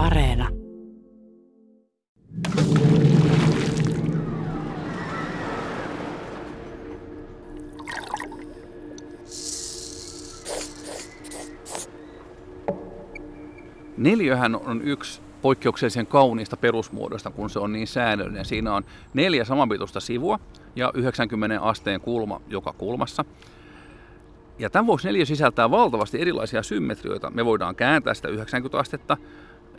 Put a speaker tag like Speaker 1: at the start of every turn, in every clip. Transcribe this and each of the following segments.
Speaker 1: Areena.
Speaker 2: Neliöhän on yksi poikkeuksellisen kauniista perusmuodosta, kun se on niin säännöllinen. Siinä on neljä samanpituista sivua ja 90 asteen kulma joka kulmassa. Ja tämän vuoksi neljä sisältää valtavasti erilaisia symmetrioita. Me voidaan kääntää sitä 90 astetta,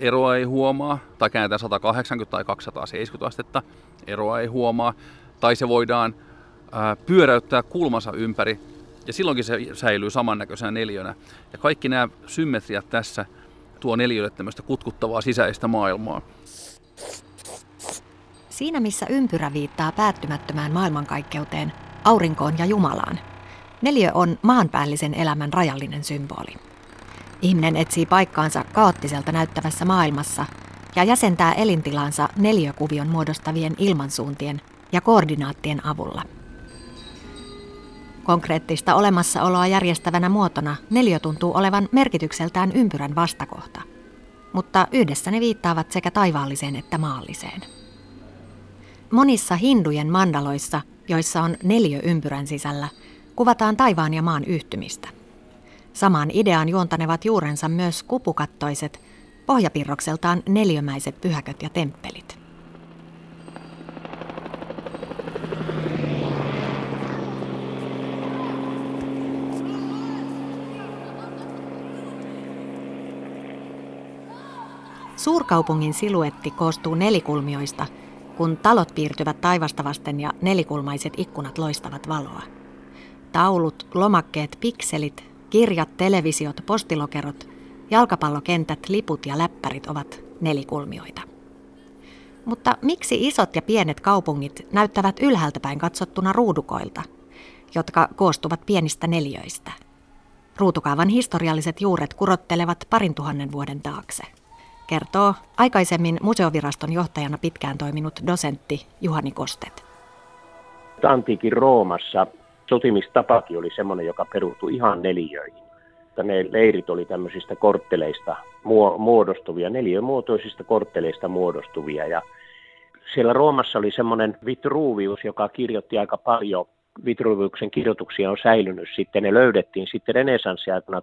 Speaker 2: eroa ei huomaa, tai kääntää 180 tai 270 astetta, eroa ei huomaa, tai se voidaan ää, pyöräyttää kulmansa ympäri, ja silloinkin se säilyy samannäköisenä neljönä. Ja kaikki nämä symmetriat tässä tuo neliölle tämmöistä kutkuttavaa sisäistä maailmaa.
Speaker 3: Siinä missä ympyrä viittaa päättymättömään maailmankaikkeuteen, aurinkoon ja Jumalaan, neliö on maanpäällisen elämän rajallinen symboli. Ihminen etsii paikkaansa kaoottiselta näyttävässä maailmassa ja jäsentää elintilansa neliökuvion muodostavien ilmansuuntien ja koordinaattien avulla. Konkreettista olemassaoloa järjestävänä muotona neliö tuntuu olevan merkitykseltään ympyrän vastakohta, mutta yhdessä ne viittaavat sekä taivaalliseen että maalliseen. Monissa hindujen mandaloissa, joissa on neljö ympyrän sisällä, kuvataan taivaan ja maan yhtymistä. Samaan ideaan juontanevat juurensa myös kupukattoiset, pohjapirrokseltaan neliömäiset pyhäköt ja temppelit. Suurkaupungin siluetti koostuu nelikulmioista, kun talot piirtyvät taivasta vasten ja nelikulmaiset ikkunat loistavat valoa. Taulut, lomakkeet, pikselit, kirjat, televisiot, postilokerot, jalkapallokentät, liput ja läppärit ovat nelikulmioita. Mutta miksi isot ja pienet kaupungit näyttävät ylhäältä päin katsottuna ruudukoilta, jotka koostuvat pienistä neljöistä? Ruutukaavan historialliset juuret kurottelevat parin tuhannen vuoden taakse kertoo aikaisemmin museoviraston johtajana pitkään toiminut dosentti Juhani Kostet.
Speaker 4: Antiikin Roomassa sotimistapakin oli semmoinen, joka perustui ihan neliöihin. Ne leirit oli tämmöisistä kortteleista muodostuvia, neliömuotoisista kortteleista muodostuvia. Ja siellä Roomassa oli semmoinen Vitruvius, joka kirjoitti aika paljon. Vitruviuksen kirjoituksia on säilynyt sitten. Ne löydettiin sitten renesanssiaikana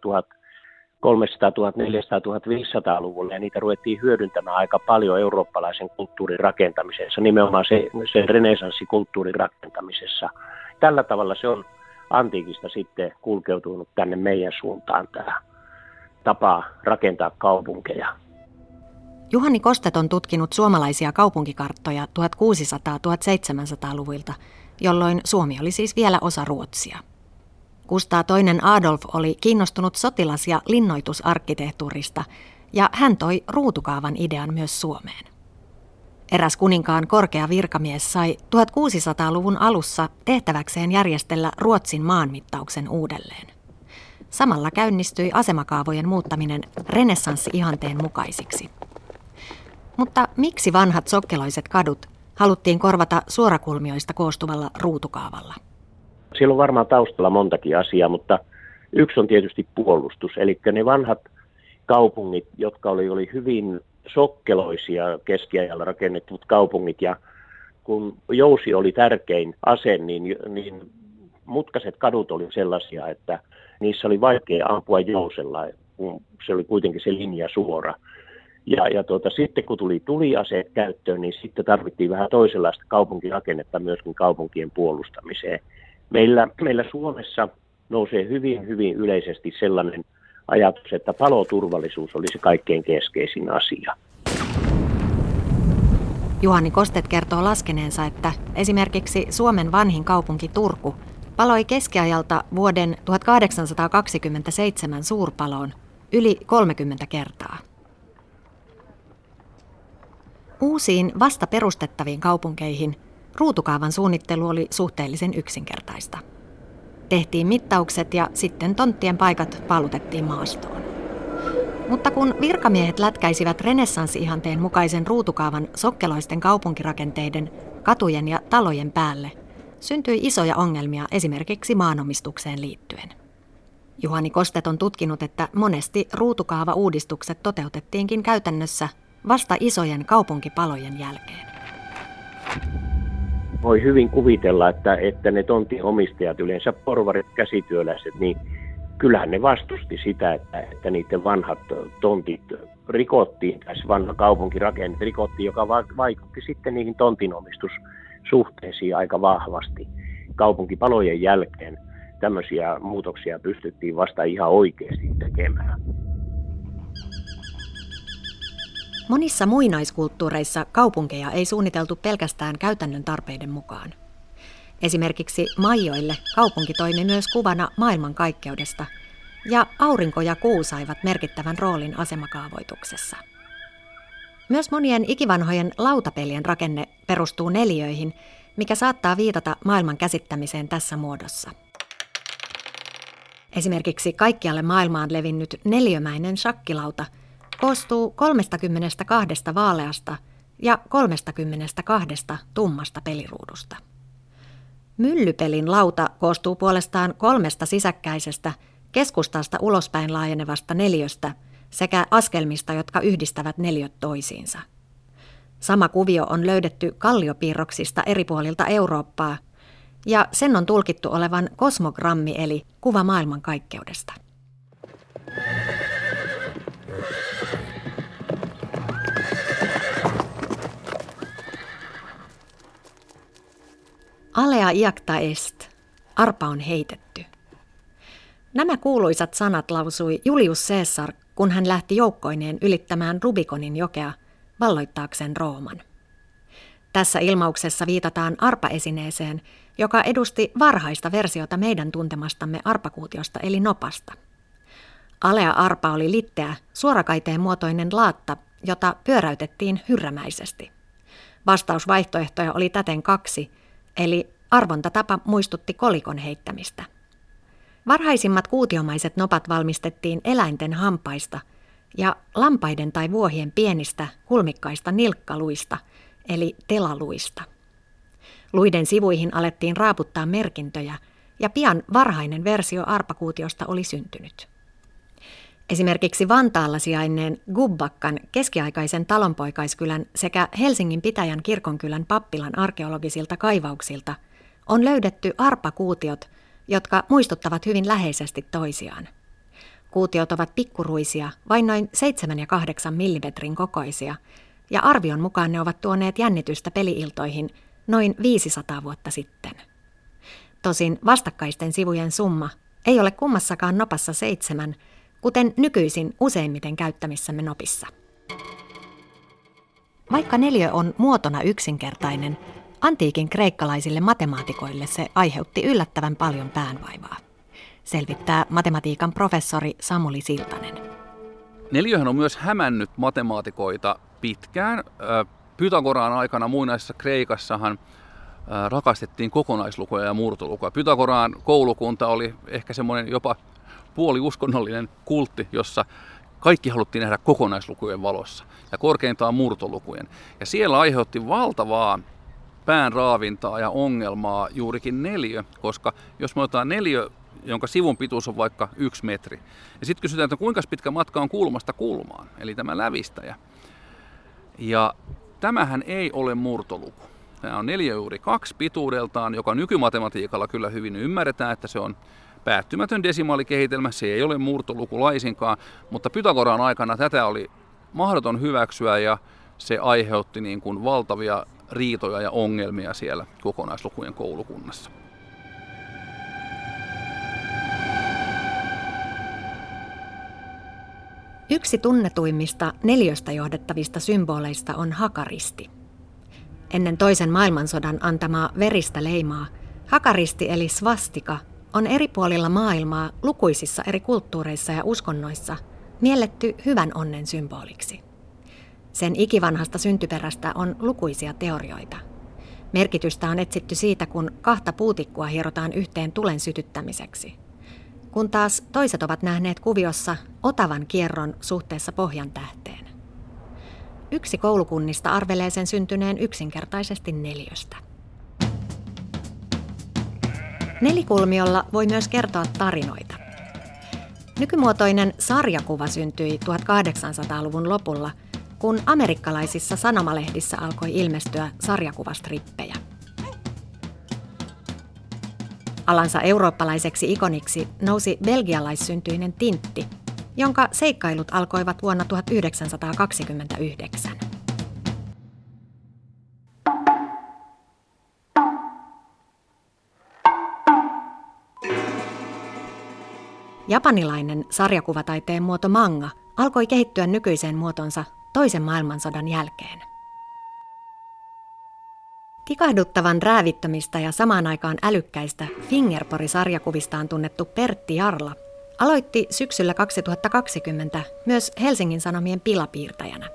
Speaker 4: 300 400 1500-luvulla ja niitä ruvettiin hyödyntämään aika paljon eurooppalaisen kulttuurin rakentamisessa, nimenomaan se, se renesanssikulttuurin rakentamisessa. Tällä tavalla se on antiikista sitten kulkeutunut tänne meidän suuntaan tämä tapa rakentaa kaupunkeja.
Speaker 3: Juhani Kostet on tutkinut suomalaisia kaupunkikarttoja 1600-1700-luvulta, jolloin Suomi oli siis vielä osa Ruotsia. Kustaa toinen Adolf oli kiinnostunut sotilas- ja linnoitusarkkitehtuurista, ja hän toi ruutukaavan idean myös Suomeen. Eräs kuninkaan korkea virkamies sai 1600-luvun alussa tehtäväkseen järjestellä Ruotsin maanmittauksen uudelleen. Samalla käynnistyi asemakaavojen muuttaminen renessanssi-ihanteen mukaisiksi. Mutta miksi vanhat sokkeloiset kadut haluttiin korvata suorakulmioista koostuvalla ruutukaavalla?
Speaker 4: Siellä on varmaan taustalla montakin asiaa, mutta yksi on tietysti puolustus. Eli ne vanhat kaupungit, jotka oli, oli hyvin sokkeloisia keskiajalla rakennetut kaupungit ja kun jousi oli tärkein ase, niin, niin mutkaiset kadut oli sellaisia, että niissä oli vaikea ampua jousella, kun se oli kuitenkin se linja suora. Ja, ja tuota, sitten kun tuli tuliaseet käyttöön, niin sitten tarvittiin vähän toisenlaista kaupunkirakennetta myöskin kaupunkien puolustamiseen. Meillä, meillä Suomessa nousee hyvin, hyvin yleisesti sellainen ajatus, että paloturvallisuus olisi kaikkein keskeisin asia.
Speaker 3: Juhani Kostet kertoo laskeneensa, että esimerkiksi Suomen vanhin kaupunki Turku paloi keskiajalta vuoden 1827 suurpaloon yli 30 kertaa. Uusiin vasta perustettaviin kaupunkeihin – Ruutukaavan suunnittelu oli suhteellisen yksinkertaista. Tehtiin mittaukset ja sitten tonttien paikat paalutettiin maastoon. Mutta kun virkamiehet lätkäisivät renessanssi-ihanteen mukaisen ruutukaavan sokkeloisten kaupunkirakenteiden, katujen ja talojen päälle, syntyi isoja ongelmia esimerkiksi maanomistukseen liittyen. Juhani Kostet on tutkinut, että monesti ruutukaava-uudistukset toteutettiinkin käytännössä vasta isojen kaupunkipalojen jälkeen.
Speaker 4: Voi hyvin kuvitella, että, että ne tontin omistajat, yleensä porvarit käsityöläiset, niin kyllähän ne vastusti sitä, että, että niiden vanhat tontit rikottiin, tai vanha kaupunkirakenne rikottiin, joka vaikutti sitten niihin tontinomistussuhteisiin aika vahvasti. Kaupunkipalojen jälkeen tämmöisiä muutoksia pystyttiin vasta ihan oikeasti tekemään.
Speaker 3: Monissa muinaiskulttuureissa kaupunkeja ei suunniteltu pelkästään käytännön tarpeiden mukaan. Esimerkiksi Maijoille kaupunki toimi myös kuvana maailmankaikkeudesta, ja aurinko ja kuu saivat merkittävän roolin asemakaavoituksessa. Myös monien ikivanhojen lautapelien rakenne perustuu neliöihin, mikä saattaa viitata maailman käsittämiseen tässä muodossa. Esimerkiksi kaikkialle maailmaan levinnyt neliömäinen shakkilauta koostuu 32 vaaleasta ja 32 tummasta peliruudusta. Myllypelin lauta koostuu puolestaan kolmesta sisäkkäisestä, keskustasta ulospäin laajenevasta neljöstä sekä askelmista, jotka yhdistävät neljöt toisiinsa. Sama kuvio on löydetty kalliopiirroksista eri puolilta Eurooppaa, ja sen on tulkittu olevan kosmogrammi eli kuva maailmankaikkeudesta. Alea iacta est, arpa on heitetty. Nämä kuuluisat sanat lausui Julius Caesar, kun hän lähti joukkoineen ylittämään Rubikonin jokea valloittaakseen Rooman. Tässä ilmauksessa viitataan arpaesineeseen, joka edusti varhaista versiota meidän tuntemastamme arpakuutiosta eli nopasta. Alea arpa oli litteä, suorakaiteen muotoinen laatta, jota pyöräytettiin hyrrämäisesti. Vastausvaihtoehtoja oli täten kaksi, eli arvontatapa muistutti kolikon heittämistä. Varhaisimmat kuutiomaiset nopat valmistettiin eläinten hampaista ja lampaiden tai vuohien pienistä hulmikkaista nilkkaluista, eli telaluista. Luiden sivuihin alettiin raaputtaa merkintöjä, ja pian varhainen versio arpakuutiosta oli syntynyt. Esimerkiksi Vantaalla sijainneen Gubbakkan keskiaikaisen talonpoikaiskylän sekä Helsingin Pitäjän kirkonkylän pappilan arkeologisilta kaivauksilta on löydetty arpakuutiot, jotka muistuttavat hyvin läheisesti toisiaan. Kuutiot ovat pikkuruisia, vain noin 7 ja 8 millimetrin kokoisia, ja arvion mukaan ne ovat tuoneet jännitystä peliiltoihin noin 500 vuotta sitten. Tosin vastakkaisten sivujen summa ei ole kummassakaan nopassa seitsemän, kuten nykyisin useimmiten käyttämissämme nopissa. Vaikka neljö on muotona yksinkertainen, antiikin kreikkalaisille matemaatikoille se aiheutti yllättävän paljon päänvaivaa. Selvittää matematiikan professori Samuli Siltanen.
Speaker 2: Neliöhän on myös hämännyt matemaatikoita pitkään. Pythagoran aikana muinaisessa Kreikassahan rakastettiin kokonaislukuja ja murtolukuja. Pythagoraan koulukunta oli ehkä semmoinen jopa puoliuskonnollinen kultti, jossa kaikki haluttiin nähdä kokonaislukujen valossa ja korkeintaan murtolukujen. Ja siellä aiheutti valtavaa pään raavintaa ja ongelmaa juurikin neljö, koska jos me otetaan neljö, jonka sivun pituus on vaikka yksi metri, ja sitten kysytään, että kuinka pitkä matka on kulmasta kulmaan, eli tämä lävistäjä. Ja tämähän ei ole murtoluku. Tämä on neljä juuri kaksi pituudeltaan, joka nykymatematiikalla kyllä hyvin ymmärretään, että se on päättymätön desimaalikehitelmä, se ei ole murtoluku laisinkaan, mutta Pythagoran aikana tätä oli mahdoton hyväksyä ja se aiheutti niin kuin valtavia riitoja ja ongelmia siellä kokonaislukujen koulukunnassa.
Speaker 3: Yksi tunnetuimmista neljöstä johdettavista symboleista on hakaristi. Ennen toisen maailmansodan antamaa veristä leimaa, hakaristi eli svastika on eri puolilla maailmaa lukuisissa eri kulttuureissa ja uskonnoissa mielletty hyvän onnen symboliksi. Sen ikivanhasta syntyperästä on lukuisia teorioita. Merkitystä on etsitty siitä, kun kahta puutikkua hierotaan yhteen tulen sytyttämiseksi. Kun taas toiset ovat nähneet kuviossa otavan kierron suhteessa pohjan tähteen. Yksi koulukunnista arvelee sen syntyneen yksinkertaisesti neljöstä. Nelikulmiolla voi myös kertoa tarinoita. Nykymuotoinen sarjakuva syntyi 1800-luvun lopulla – kun amerikkalaisissa sanomalehdissä alkoi ilmestyä sarjakuvastrippejä. Alansa eurooppalaiseksi ikoniksi nousi belgialaissyntyinen Tintti, jonka seikkailut alkoivat vuonna 1929. Japanilainen sarjakuvataiteen muoto manga alkoi kehittyä nykyiseen muotonsa toisen maailmansodan jälkeen. Tikahduttavan räävittömistä ja samaan aikaan älykkäistä Fingerpori-sarjakuvistaan tunnettu Pertti Jarla aloitti syksyllä 2020 myös Helsingin Sanomien pilapiirtäjänä.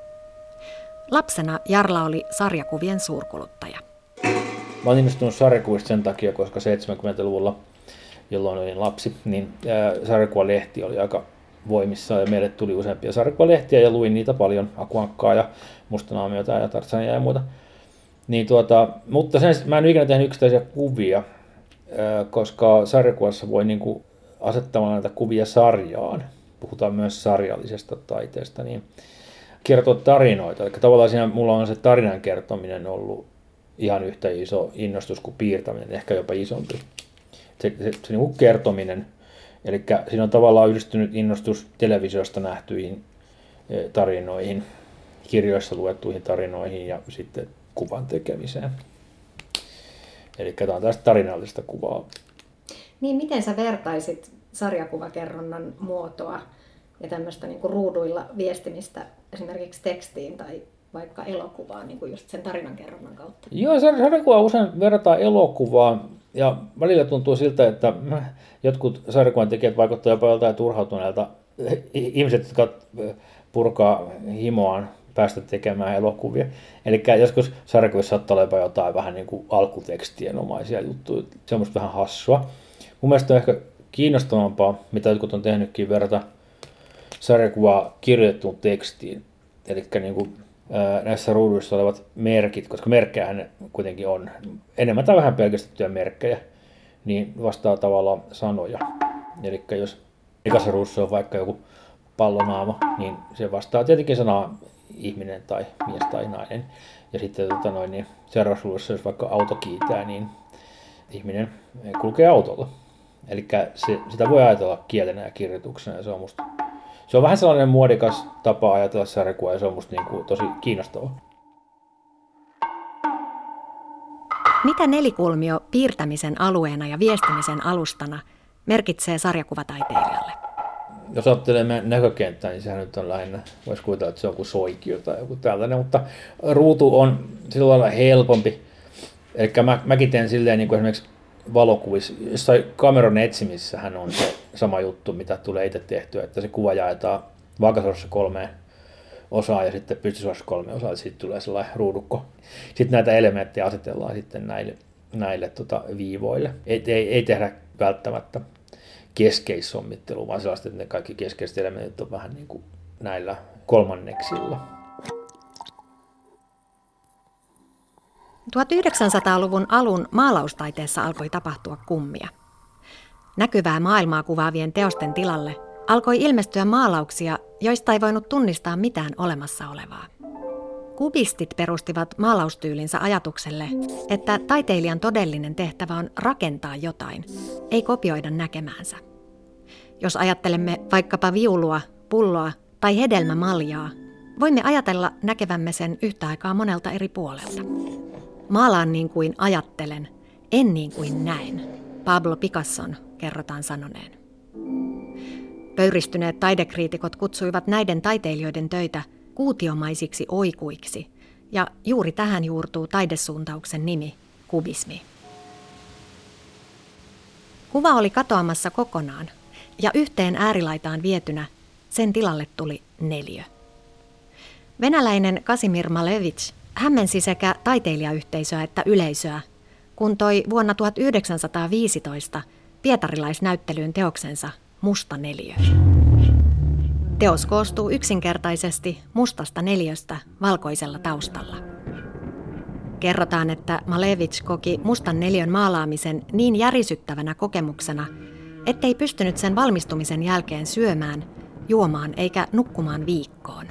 Speaker 3: Lapsena Jarla oli sarjakuvien suurkuluttaja.
Speaker 1: Mä olen innostunut sarjakuvista sen takia, koska 70-luvulla, jolloin olin lapsi, niin sarjakuvalehti oli aika voimissa ja meille tuli useampia sarjakuvalehtiä ja luin niitä paljon, Akuankkaa ja Mustanaamiota ja Tarsania ja muuta. Niin tuota, mutta sen, mä en ikinä tehnyt yksittäisiä kuvia, koska sarjakuvassa voi niin kuin asettamalla näitä kuvia sarjaan, puhutaan myös sarjallisesta taiteesta, niin kertoa tarinoita. Eli tavallaan siinä mulla on se tarinan kertominen ollut ihan yhtä iso innostus kuin piirtäminen, ehkä jopa isompi. Se, se, se niin kuin kertominen, eli siinä on tavallaan yhdistynyt innostus televisiosta nähtyihin tarinoihin, kirjoissa luettuihin tarinoihin ja sitten kuvan tekemiseen. Eli tämä on tästä tarinallista kuvaa.
Speaker 3: Niin, miten sä vertaisit sarjakuvakerronnan muotoa ja tämmöistä niin kuin ruuduilla viestimistä esimerkiksi tekstiin tai vaikka elokuvaan niin kuin just sen tarinankerronnan kautta?
Speaker 1: Joo, sarjakuva usein verrataan elokuvaan ja välillä tuntuu siltä, että jotkut sarjakuvan tekijät vaikuttavat jopa joltain turhautuneelta ihmiset, jotka purkaa himoaan päästä tekemään elokuvia. Eli joskus sarjakuvissa saattaa olla jotain vähän niin kuin alkutekstien omaisia juttuja. Se on vähän hassua. Mun mielestä on ehkä kiinnostavampaa, mitä jotkut on tehnytkin verrata sarjakuvaa kirjoitettuun tekstiin. Eli niin kuin, näissä ruuduissa olevat merkit, koska merkkejä ne kuitenkin on enemmän tai vähän pelkästettyjä merkkejä, niin vastaa tavallaan sanoja. Eli jos ekassa ruudussa on vaikka joku pallonaama, niin se vastaa tietenkin sanaa ihminen tai mies tai nainen. Ja sitten tota noin, niin seuraavaksi jos vaikka auto kiitää, niin ihminen kulkee autolla. Eli sitä voi ajatella kielenä ja kirjoituksena ja se on musta se on vähän sellainen muodikas tapa ajatella sarjakuvaa ja se on musta niin kuin tosi kiinnostavaa.
Speaker 3: Mitä nelikulmio piirtämisen alueena ja viestimisen alustana merkitsee sarjakuvataiteilijalle?
Speaker 1: jos ajattelee meidän näkökenttää, niin sehän nyt on lähinnä, voisi kuvitella, että se on joku soikio tai joku tällainen, mutta ruutu on sillä lailla helpompi. Eli mä, mäkin teen silleen niin kuin esimerkiksi valokuvissa, jossain kameran etsimissähän on se sama juttu, mitä tulee itse tehtyä, että se kuva jaetaan vaakasuorassa kolmeen osaan ja sitten pystysuorassa kolme osaa, sitten tulee sellainen ruudukko. Sitten näitä elementtejä asetellaan sitten näille, näille tota, viivoille. Ei, ei, ei tehdä välttämättä keskeissommittelu, vaan sellaista, että ne kaikki keskeiset elementit on vähän niin kuin näillä kolmanneksilla.
Speaker 3: 1900-luvun alun maalaustaiteessa alkoi tapahtua kummia. Näkyvää maailmaa kuvaavien teosten tilalle alkoi ilmestyä maalauksia, joista ei voinut tunnistaa mitään olemassa olevaa. Kubistit perustivat maalaustyylinsä ajatukselle, että taiteilijan todellinen tehtävä on rakentaa jotain, ei kopioida näkemäänsä. Jos ajattelemme vaikkapa viulua, pulloa tai hedelmämaljaa, voimme ajatella näkevämme sen yhtä aikaa monelta eri puolelta. Maalaan niin kuin ajattelen, en niin kuin näen. Pablo Picasson kerrotaan sanoneen. Pöyristyneet taidekriitikot kutsuivat näiden taiteilijoiden töitä kuutiomaisiksi oikuiksi, ja juuri tähän juurtuu taidesuuntauksen nimi, kubismi. Kuva oli katoamassa kokonaan, ja yhteen äärilaitaan vietynä sen tilalle tuli neljö. Venäläinen Kasimir Malevich hämmensi sekä taiteilijayhteisöä että yleisöä, kun toi vuonna 1915 pietarilaisnäyttelyyn teoksensa Musta neliö. Teos koostuu yksinkertaisesti mustasta neljöstä valkoisella taustalla. Kerrotaan, että Malevich koki mustan neljön maalaamisen niin järisyttävänä kokemuksena, ettei pystynyt sen valmistumisen jälkeen syömään, juomaan eikä nukkumaan viikkoon.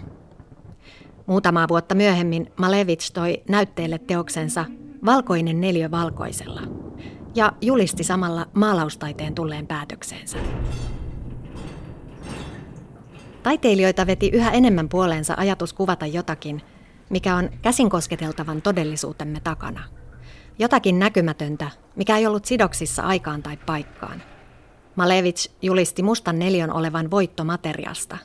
Speaker 3: Muutamaa vuotta myöhemmin Malevich toi näytteelle teoksensa Valkoinen neljö valkoisella ja julisti samalla maalaustaiteen tulleen päätökseensä. Taiteilijoita veti yhä enemmän puoleensa ajatus kuvata jotakin, mikä on käsin kosketeltavan todellisuutemme takana. Jotakin näkymätöntä, mikä ei ollut sidoksissa aikaan tai paikkaan. Malevich julisti mustan neliön olevan voitto materiasta.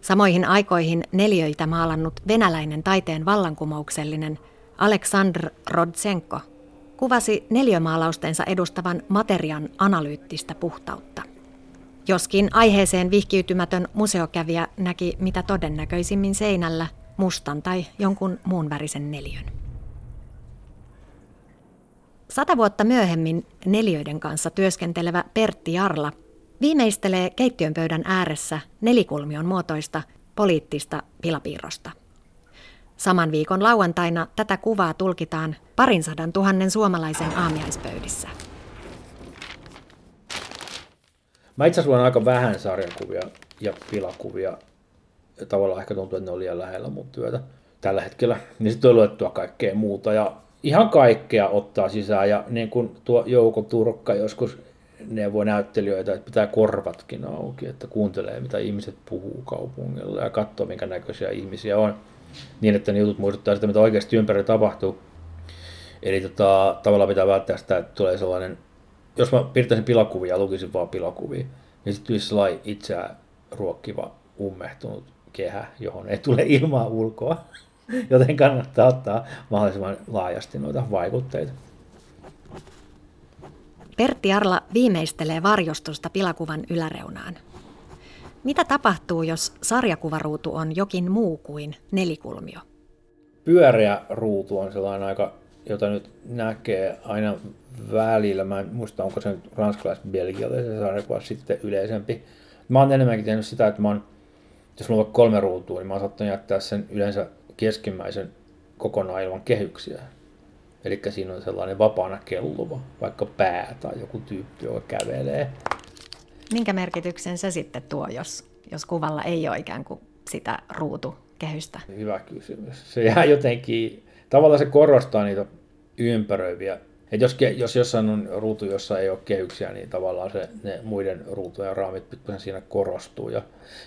Speaker 3: Samoihin aikoihin neljöitä maalannut venäläinen taiteen vallankumouksellinen Aleksandr Rodsenko kuvasi neljömaalaustensa edustavan materian analyyttistä puhtautta. Joskin aiheeseen vihkiytymätön museokävijä näki mitä todennäköisimmin seinällä mustan tai jonkun muun värisen neliön. Sata vuotta myöhemmin neljöiden kanssa työskentelevä Pertti Jarla viimeistelee keittiönpöydän ääressä nelikulmion muotoista poliittista pilapiirrosta. Saman viikon lauantaina tätä kuvaa tulkitaan parin sadan tuhannen suomalaisen aamiaispöydissä.
Speaker 1: Mä itse asiassa aika vähän sarjakuvia ja pilakuvia. Tavallaan ehkä tuntuu, että ne on liian lähellä mun työtä tällä hetkellä. Niin sitten on luettua kaikkea muuta. Ja ihan kaikkea ottaa sisään. Ja niin kuin tuo Jouko Turkka joskus neuvoi näyttelijöitä, että pitää korvatkin auki, että kuuntelee mitä ihmiset puhuu kaupungilla ja katsoo minkä näköisiä ihmisiä on. Niin, että ne jutut muistuttaa sitä, mitä oikeasti ympärillä tapahtuu. Eli tota, tavallaan pitää välttää sitä, että tulee sellainen jos mä piirtäisin pilakuvia ja lukisin vaan pilakuvia, niin sitten tulisi sellainen itseään ruokkiva, ummehtunut kehä, johon ei tule ilmaa ulkoa. Joten kannattaa ottaa mahdollisimman laajasti noita vaikutteita.
Speaker 3: Pertti Arla viimeistelee varjostusta pilakuvan yläreunaan. Mitä tapahtuu, jos sarjakuvaruutu on jokin muu kuin nelikulmio?
Speaker 1: Pyöreä ruutu on sellainen aika, jota nyt näkee aina välillä. Mä en muista, onko se nyt ranskalais-belgialaisen sarjakuva sitten yleisempi. Mä oon enemmänkin tehnyt sitä, että mä oon, jos mulla on kolme ruutua, niin mä oon saattanut jättää sen yleensä keskimmäisen kokonaan ilman kehyksiä. Eli siinä on sellainen vapaana kelluva, vaikka pää tai joku tyyppi, joka kävelee.
Speaker 3: Minkä merkityksen se sitten tuo, jos, jos kuvalla ei ole ikään kuin sitä ruutukehystä?
Speaker 1: Hyvä kysymys. Se jää jotenkin, tavallaan se korostaa niitä ympäröiviä et jos, jos jossain on ruutu, jossa ei ole kehyksiä, niin tavallaan se, ne muiden ruutujen raamit pikkusen siinä korostuu. Ja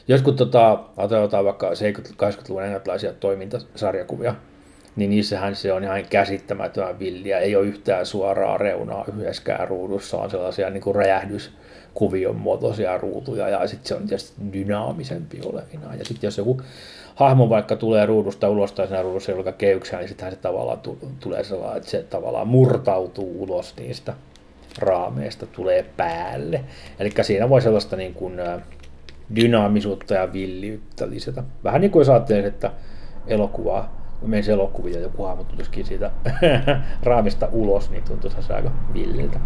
Speaker 1: joskus tota, otetaan vaikka 70-80-luvun englantilaisia toimintasarjakuvia, niin niissähän se on ihan käsittämätön villiä. Ei ole yhtään suoraa reunaa yhdessäkään ruudussa, on sellaisia niin kuin räjähdyskuvion muotoisia ruutuja ja sitten se on tietysti dynaamisempi olevina. Ja sitten jos joku hahmo vaikka tulee ruudusta ulos tai siinä ruudussa ei ole keyksää, niin sittenhän se tavallaan tulee sellainen, että se tavallaan murtautuu ulos niistä raameista, tulee päälle. Eli siinä voi sellaista niin kuin dynaamisuutta ja villiyttä lisätä. Vähän niin kuin jos että elokuvaa, menisi elokuvia ja joku hahmo tulisikin siitä raamista ulos, niin tuntuisi aika villiltä.